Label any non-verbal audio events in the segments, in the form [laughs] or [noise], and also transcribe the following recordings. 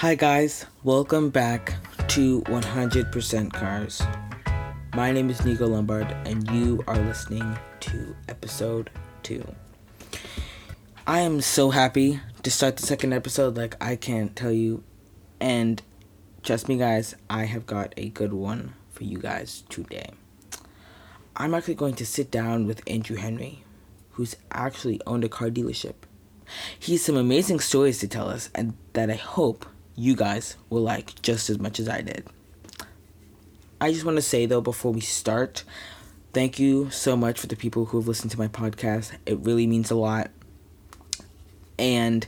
Hi, guys. Welcome back to 100% Cars. My name is Nico Lombard, and you are listening to episode 2. I am so happy to start the second episode, like, I can't tell you. And trust me, guys, I have got a good one for you guys today. I'm actually going to sit down with Andrew Henry, who's actually owned a car dealership. He has some amazing stories to tell us, and that I hope you guys will like just as much as I did. I just want to say though, before we start, thank you so much for the people who have listened to my podcast. It really means a lot. And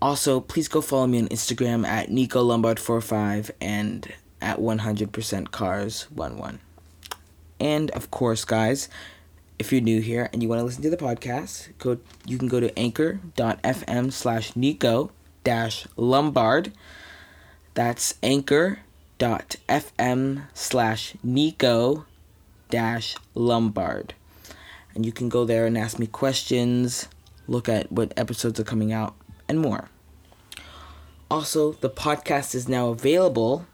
also, please go follow me on Instagram at Nico Lombard45 and at 100% Cars 11. And of course, guys, if you're new here and you want to listen to the podcast, go you can go to anchor.fm slash Nico dash Lombard. That's anchor.fm slash Nico dash Lombard. And you can go there and ask me questions, look at what episodes are coming out, and more. Also, the podcast is now available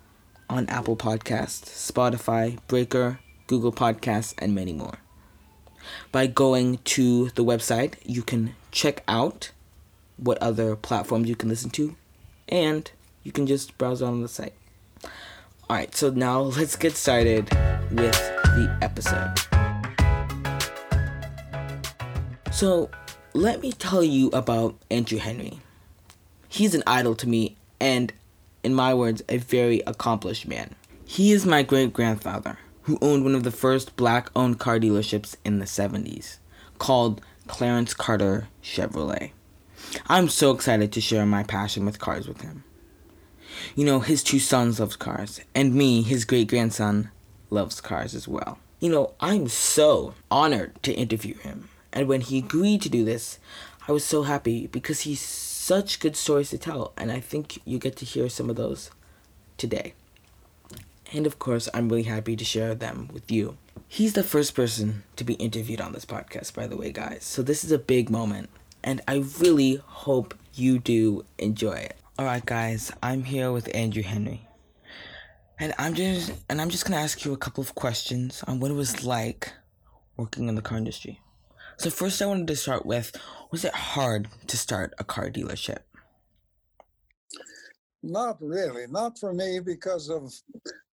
on Apple Podcasts, Spotify, Breaker, Google Podcasts, and many more. By going to the website, you can check out what other platforms you can listen to, and you can just browse on the site. Alright, so now let's get started with the episode. So, let me tell you about Andrew Henry. He's an idol to me, and in my words, a very accomplished man. He is my great grandfather, who owned one of the first black owned car dealerships in the 70s, called Clarence Carter Chevrolet. I'm so excited to share my passion with cars with him. You know, his two sons love cars, and me, his great grandson, loves cars as well. You know, I'm so honored to interview him, and when he agreed to do this, I was so happy because he's such good stories to tell, and I think you get to hear some of those today. And of course, I'm really happy to share them with you. He's the first person to be interviewed on this podcast, by the way, guys. So this is a big moment and I really hope you do enjoy it. Alright guys, I'm here with Andrew Henry. And I'm just and I'm just gonna ask you a couple of questions on what it was like working in the car industry. So first I wanted to start with was it hard to start a car dealership? Not really, not for me because of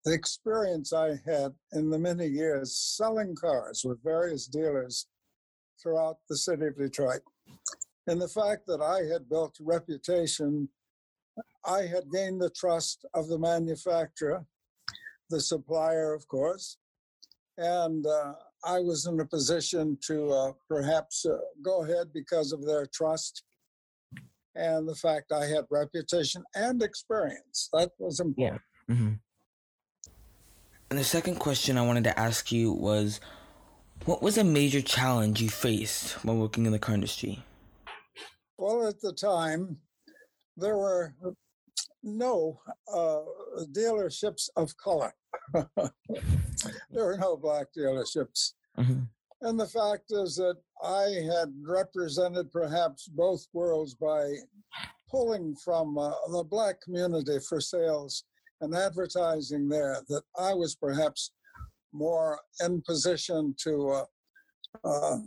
the experience I had in the many years selling cars with various dealers throughout the city of Detroit. And the fact that I had built a reputation, I had gained the trust of the manufacturer, the supplier, of course, and uh, I was in a position to uh, perhaps uh, go ahead because of their trust and the fact I had reputation and experience. That was important. Yeah. Mm-hmm. And the second question I wanted to ask you was what was a major challenge you faced while working in the car industry? Well, at the time, there were no uh, dealerships of color. [laughs] there were no black dealerships. Mm-hmm. And the fact is that I had represented perhaps both worlds by pulling from uh, the black community for sales and advertising there, that I was perhaps more in position to uh, uh,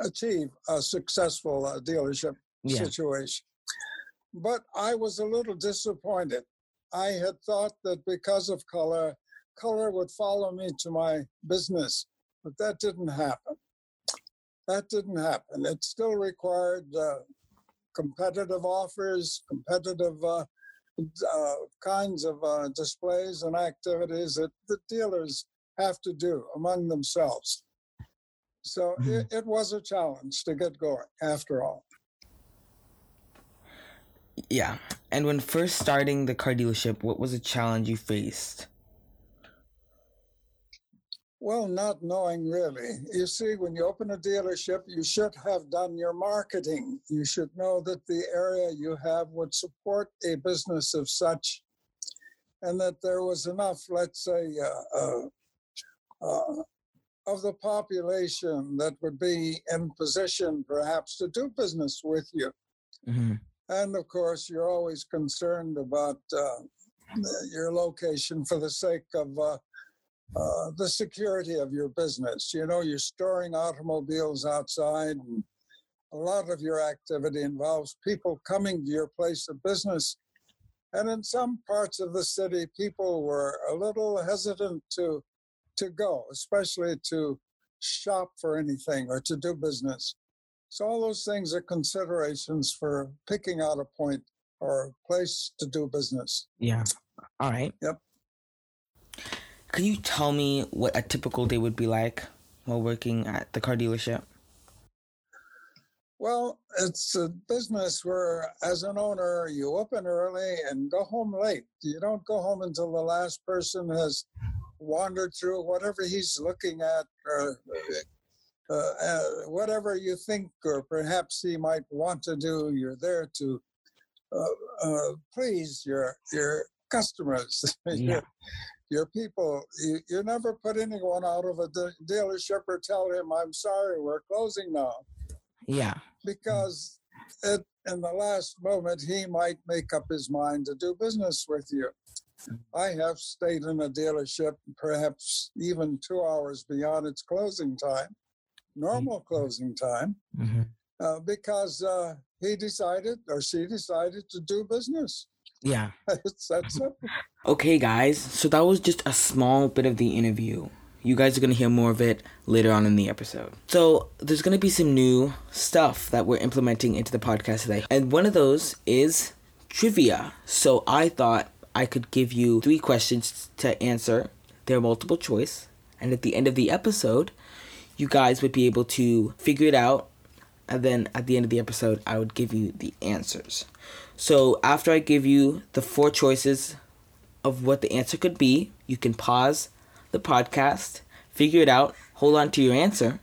achieve a successful uh, dealership yeah. situation. But I was a little disappointed. I had thought that because of color, color would follow me to my business, but that didn't happen. That didn't happen. It still required uh, competitive offers, competitive uh, uh, kinds of uh, displays and activities that the dealers have to do among themselves. So mm-hmm. it, it was a challenge to get going after all. Yeah. And when first starting the car dealership, what was a challenge you faced? Well, not knowing really. You see, when you open a dealership, you should have done your marketing. You should know that the area you have would support a business of such, and that there was enough, let's say, uh, uh, uh, of the population that would be in position perhaps to do business with you. Mm-hmm. And of course, you're always concerned about uh, your location for the sake of uh, uh, the security of your business. You know, you're storing automobiles outside, and a lot of your activity involves people coming to your place of business. And in some parts of the city, people were a little hesitant to to go, especially to shop for anything or to do business. So all those things are considerations for picking out a point or a place to do business. Yeah. All right. Yep. Can you tell me what a typical day would be like while working at the car dealership? Well, it's a business where, as an owner, you open early and go home late. You don't go home until the last person has wandered through whatever he's looking at or uh, uh, whatever you think or perhaps he might want to do. You're there to uh, uh please your your customers, [laughs] Yeah. your, your people. You, you never put anyone out of a de- dealership or tell him, "I'm sorry, we're closing now." Yeah. because it, in the last moment he might make up his mind to do business with you. I have stayed in a dealership perhaps even two hours beyond its closing time, normal closing time, hmm uh, because uh, he decided or she decided to do business. Yeah. [laughs] it's that simple. Okay, guys. So that was just a small bit of the interview. You guys are going to hear more of it later on in the episode. So, there's going to be some new stuff that we're implementing into the podcast today. And one of those is trivia. So, I thought I could give you three questions to answer. They're multiple choice. And at the end of the episode, you guys would be able to figure it out. And then at the end of the episode, I would give you the answers. So, after I give you the four choices of what the answer could be, you can pause the podcast, figure it out, hold on to your answer,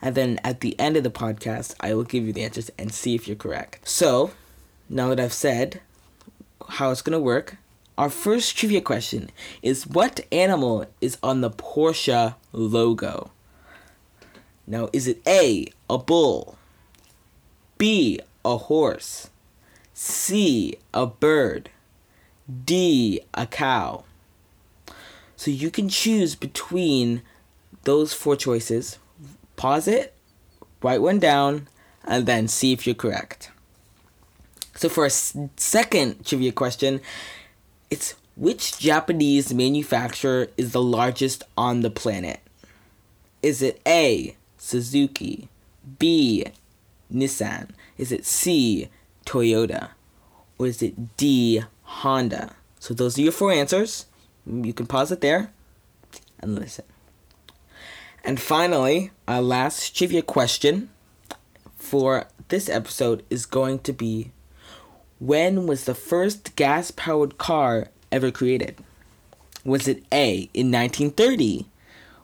and then at the end of the podcast, I will give you the answers and see if you're correct. So, now that I've said how it's gonna work, our first trivia question is what animal is on the Porsche logo? Now, is it A, a bull, B, a horse, C, a bird, D, a cow? So you can choose between those four choices. Pause it, write one down, and then see if you're correct. So for a second trivia question, it's which Japanese manufacturer is the largest on the planet? Is it A, Suzuki, B, Nissan? Is it C, Toyota? Or is it D, Honda? So those are your four answers. You can pause it there and listen. And finally, our last trivia question for this episode is going to be when was the first gas powered car ever created? Was it A in 1930?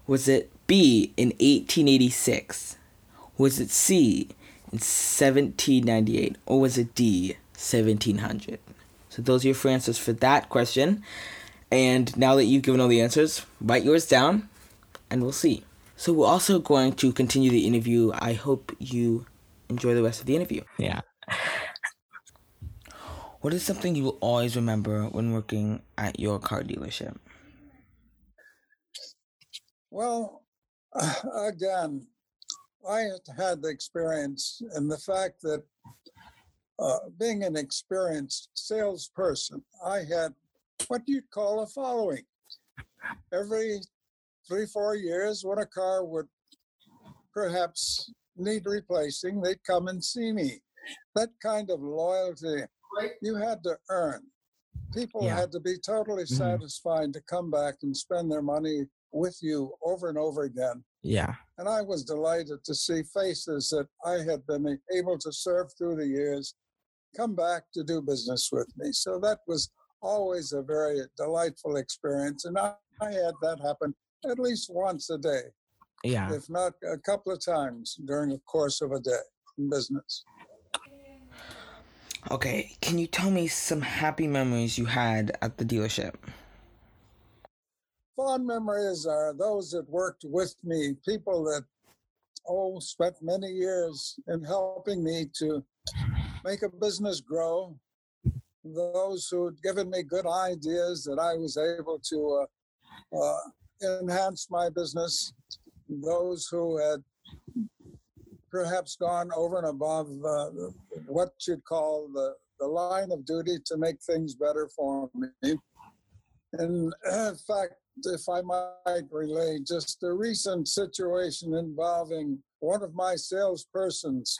Was it B in 1886? Was it C in 1798? Or was it D 1700? So those are your four answers for that question. And now that you've given all the answers, write yours down and we'll see. So we're also going to continue the interview. I hope you enjoy the rest of the interview. Yeah. What is something you will always remember when working at your car dealership? Well, [sighs] again, I had the experience and the fact that uh, being an experienced salesperson, I had what you'd call a following. Every three, four years, when a car would perhaps need replacing, they'd come and see me. That kind of loyalty you had to earn. People Yeah. had to be totally Mhm. satisfied to come back and spend their money with you over and over again. Yeah. And I was delighted to see faces that I had been able to serve through the years come back to do business with me. So that was always a very delightful experience. And I, I had that happen at least once a day, Yeah. if not a couple of times during the course of a day in business. Okay, can you tell me some happy memories you had at the dealership? Fond memories are those that worked with me, people that oh spent many years in helping me to make a business grow. Those who had given me good ideas that I was able to uh, uh, enhance my business. Those who had perhaps gone over and above uh, what you'd call the, the line of duty to make things better for me. And in fact, if I might relay just a recent situation involving one of my salespersons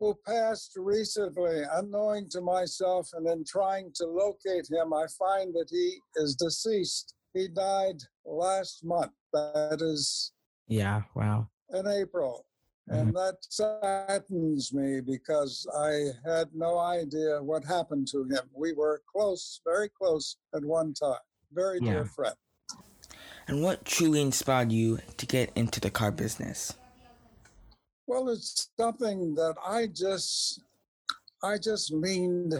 who passed recently, unknowing to myself, and in trying to locate him, I find that he is deceased. He died last month. That is. Yeah, wow. In April. And mm-hmm. that saddens me because I had no idea what happened to him. We were close, very close at one time. Very yeah. dear friend. And what truly inspired you to get into the car business? Well, it's something that I just, I just leaned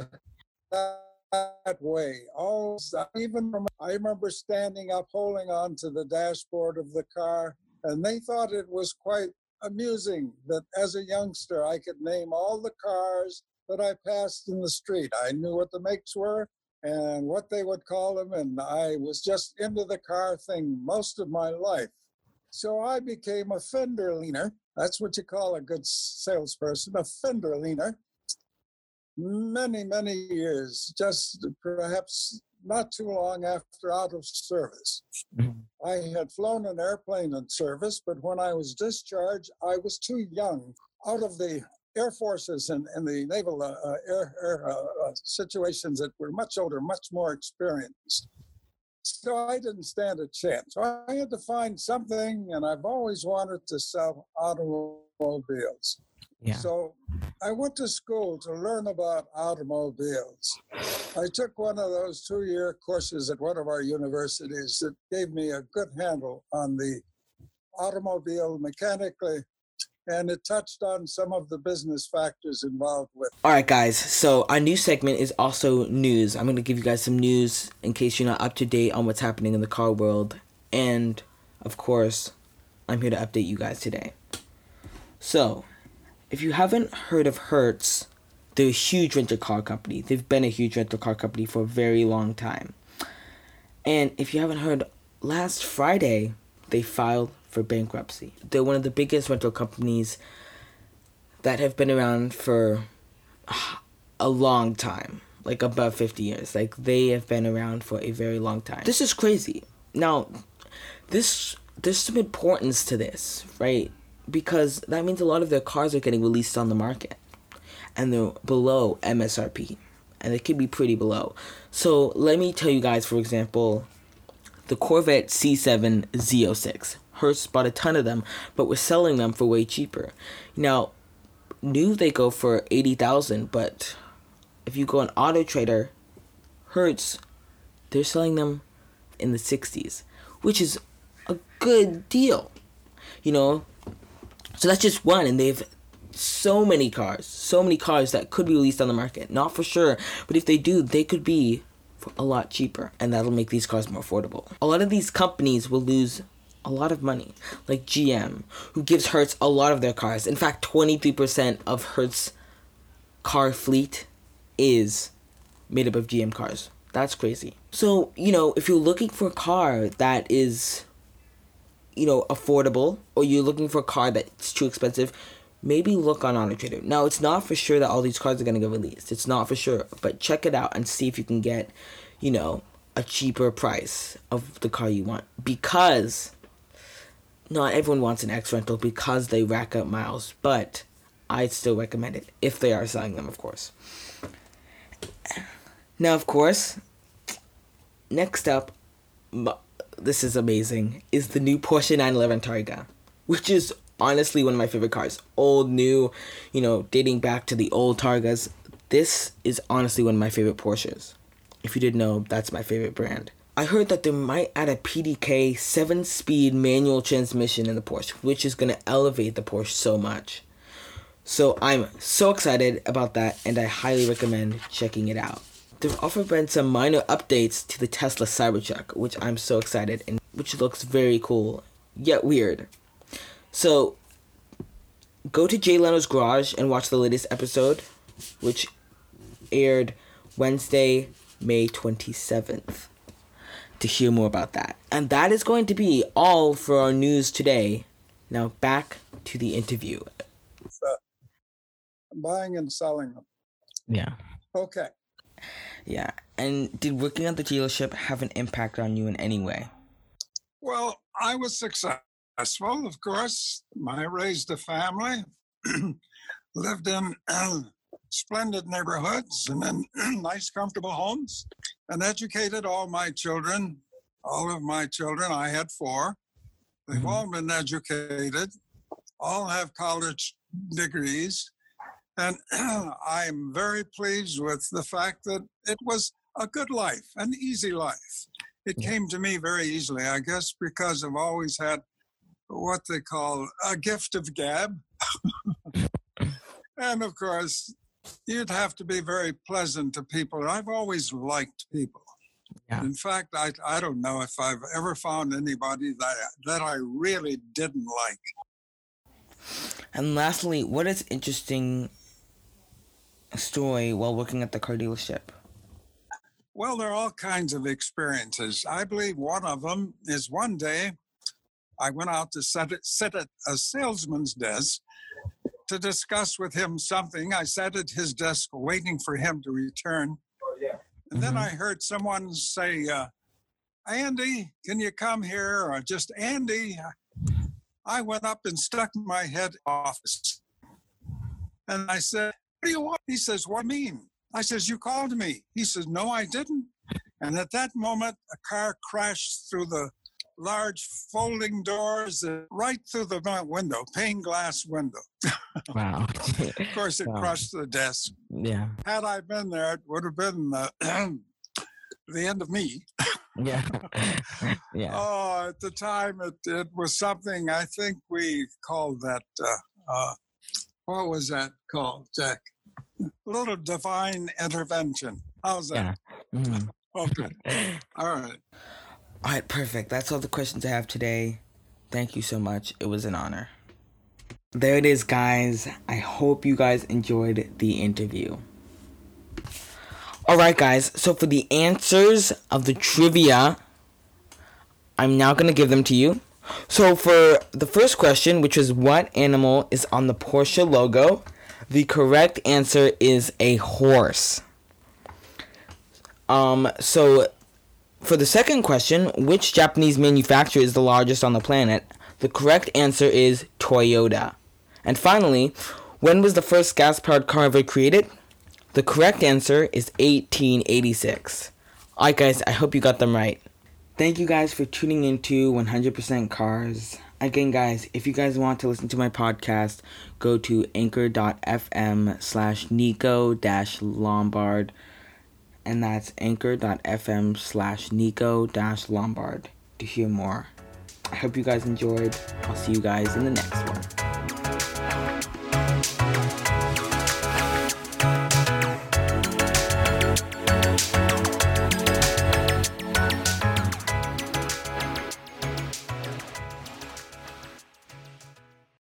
that way. All even I remember standing up, holding on to the dashboard of the car, and they thought it was quite amusing that as a youngster I could name all the cars that I passed in the street. I knew what the makes were and what they would call them, and I was just into the car thing most of my life. So I became a fender leaner. That's what you call a good salesperson, a fender leaner. Many, many years, just perhaps not too long after out of service. Mm-hmm. I had flown an airplane in service, but when I was discharged, I was too young out of the air forces and, and the naval uh, uh air, air uh, uh, situations that were much older, much more experienced. So I didn't stand a chance. So I had to find something, and I've always wanted to sell automobiles. Yeah. So I went to school to learn about automobiles. I took one of those two year courses at one of our universities that gave me a good handle on the automobile mechanically and it touched on some of the business factors involved with. All right, guys. So our new segment is also news. I'm going to give you guys some news in case you're not up to date on what's happening in the car world, and of course, I'm here to update you guys today. So, if you haven't heard of Hertz, they're a huge rental car company. They've been a huge rental car company for a very long time. And if you haven't heard, last Friday they filed for bankruptcy. They're one of the biggest rental companies that have been around for a long time, like about 50 years. Like they have been around for a very long time. This is crazy. Now, this there's some importance to this, right? Because that means a lot of their cars are getting released on the market and they're below MSRP and they could be pretty below. So, let me tell you guys for example, the Corvette C7 Z06 Hertz bought a ton of them, but was selling them for way cheaper. Now, new they go for 80,000, but if you go on Auto Trader, Hertz, they're selling them in the 60s, which is a good deal. You know, so that's just one, and they've so many cars, so many cars that could be released on the market. Not for sure, but if they do, they could be a lot cheaper, and that'll make these cars more affordable. A lot of these companies will lose a lot of money, like GM, who gives Hertz a lot of their cars. In fact, 23% of Hertz car fleet is made up of GM cars. That's crazy. So, you know, if you're looking for a car that is, you know, affordable, or you're looking for a car that's too expensive, maybe look on Auto Trader. Now, it's not for sure that all these cars are going to get released. It's not for sure. But check it out and see if you can get, you know, a cheaper price of the car you want. Because not everyone wants an X rental because they rack up miles, but I'd still recommend it if they are selling them, of course. Now, of course, next up, this is amazing, is the new Porsche 911 Targa, which is honestly one of my favorite cars. Old, new, you know, dating back to the old Targas. This is honestly one of my favorite Porsches. If you didn't know, that's my favorite brand. I heard that they might add a PDK 7 speed manual transmission in the Porsche, which is going to elevate the Porsche so much. So I'm so excited about that, and I highly recommend checking it out. There've also been some minor updates to the Tesla Cybertruck, which I'm so excited and which looks very cool, yet weird. So go to Jay Leno's Garage and watch the latest episode which aired Wednesday, May 27th, to hear more about that. And that is going to be all for our news today. Now back to the interview. Uh, buying and selling them. Yeah. Okay. Yeah. And did working at the dealership have an impact on you in any way? Well, I was successful, of course. I raised a family, [clears throat] lived in [clears throat] splendid neighborhoods and in [clears throat] nice, comfortable homes, and educated all my children. All of my children, I had four. They've mm-hmm. all been educated, all have college degrees. And [clears throat] I'm very pleased with the fact that it was a good life, an easy life. It came to me very easily, I guess, because I've always had what they call a gift of gab. [laughs] and of course, you'd have to be very pleasant to people. I've always liked people. Yeah. In fact, I, I don't know if I've ever found anybody that, that I really didn't like. And lastly, what is interesting story while working at the car dealership? Well, there are all kinds of experiences. I believe one of them is one day I went out to sit at, sit at a salesman's desk to discuss with him something. I sat at his desk waiting for him to return. Oh, yeah. And mm-hmm. then I heard someone say, uh, Andy, can you come here? Or just Andy. I went up and stuck my head office. And I said, do you want? He says, What do you mean? I says, You called me. He says, No, I didn't. And at that moment, a car crashed through the large folding doors right through the window, pane glass window. [laughs] Wow. of course, it wow. crushed the desk. Yeah. Had I been there, it would have been the, [clears throat] the end of me. [laughs] yeah. [laughs] yeah. Oh, at the time, it, it was something I think we called that. Uh, uh, what was that called, Jack? A little divine intervention. How's that? Yeah. Mm-hmm. [laughs] Okay. [laughs] All right. All right, perfect. That's all the questions I have today. Thank you so much. It was an honor. There it is, guys. I hope you guys enjoyed the interview. All right, guys. So for the answers of the trivia, I'm now going to give them to you. So for the first question, which is what animal is on the Porsche logo, the correct answer is a horse. Um, so for the second question, which Japanese manufacturer is the largest on the planet? The correct answer is Toyota. And finally, when was the first gas powered car ever created? The correct answer is 1886. Alright, guys, I hope you got them right. Thank you guys for tuning into 100% Cars. Again, guys, if you guys want to listen to my podcast, go to anchor.fm slash Nico dash Lombard and that's anchor.fm slash Nico dash Lombard to hear more. I hope you guys enjoyed. I'll see you guys in the next one.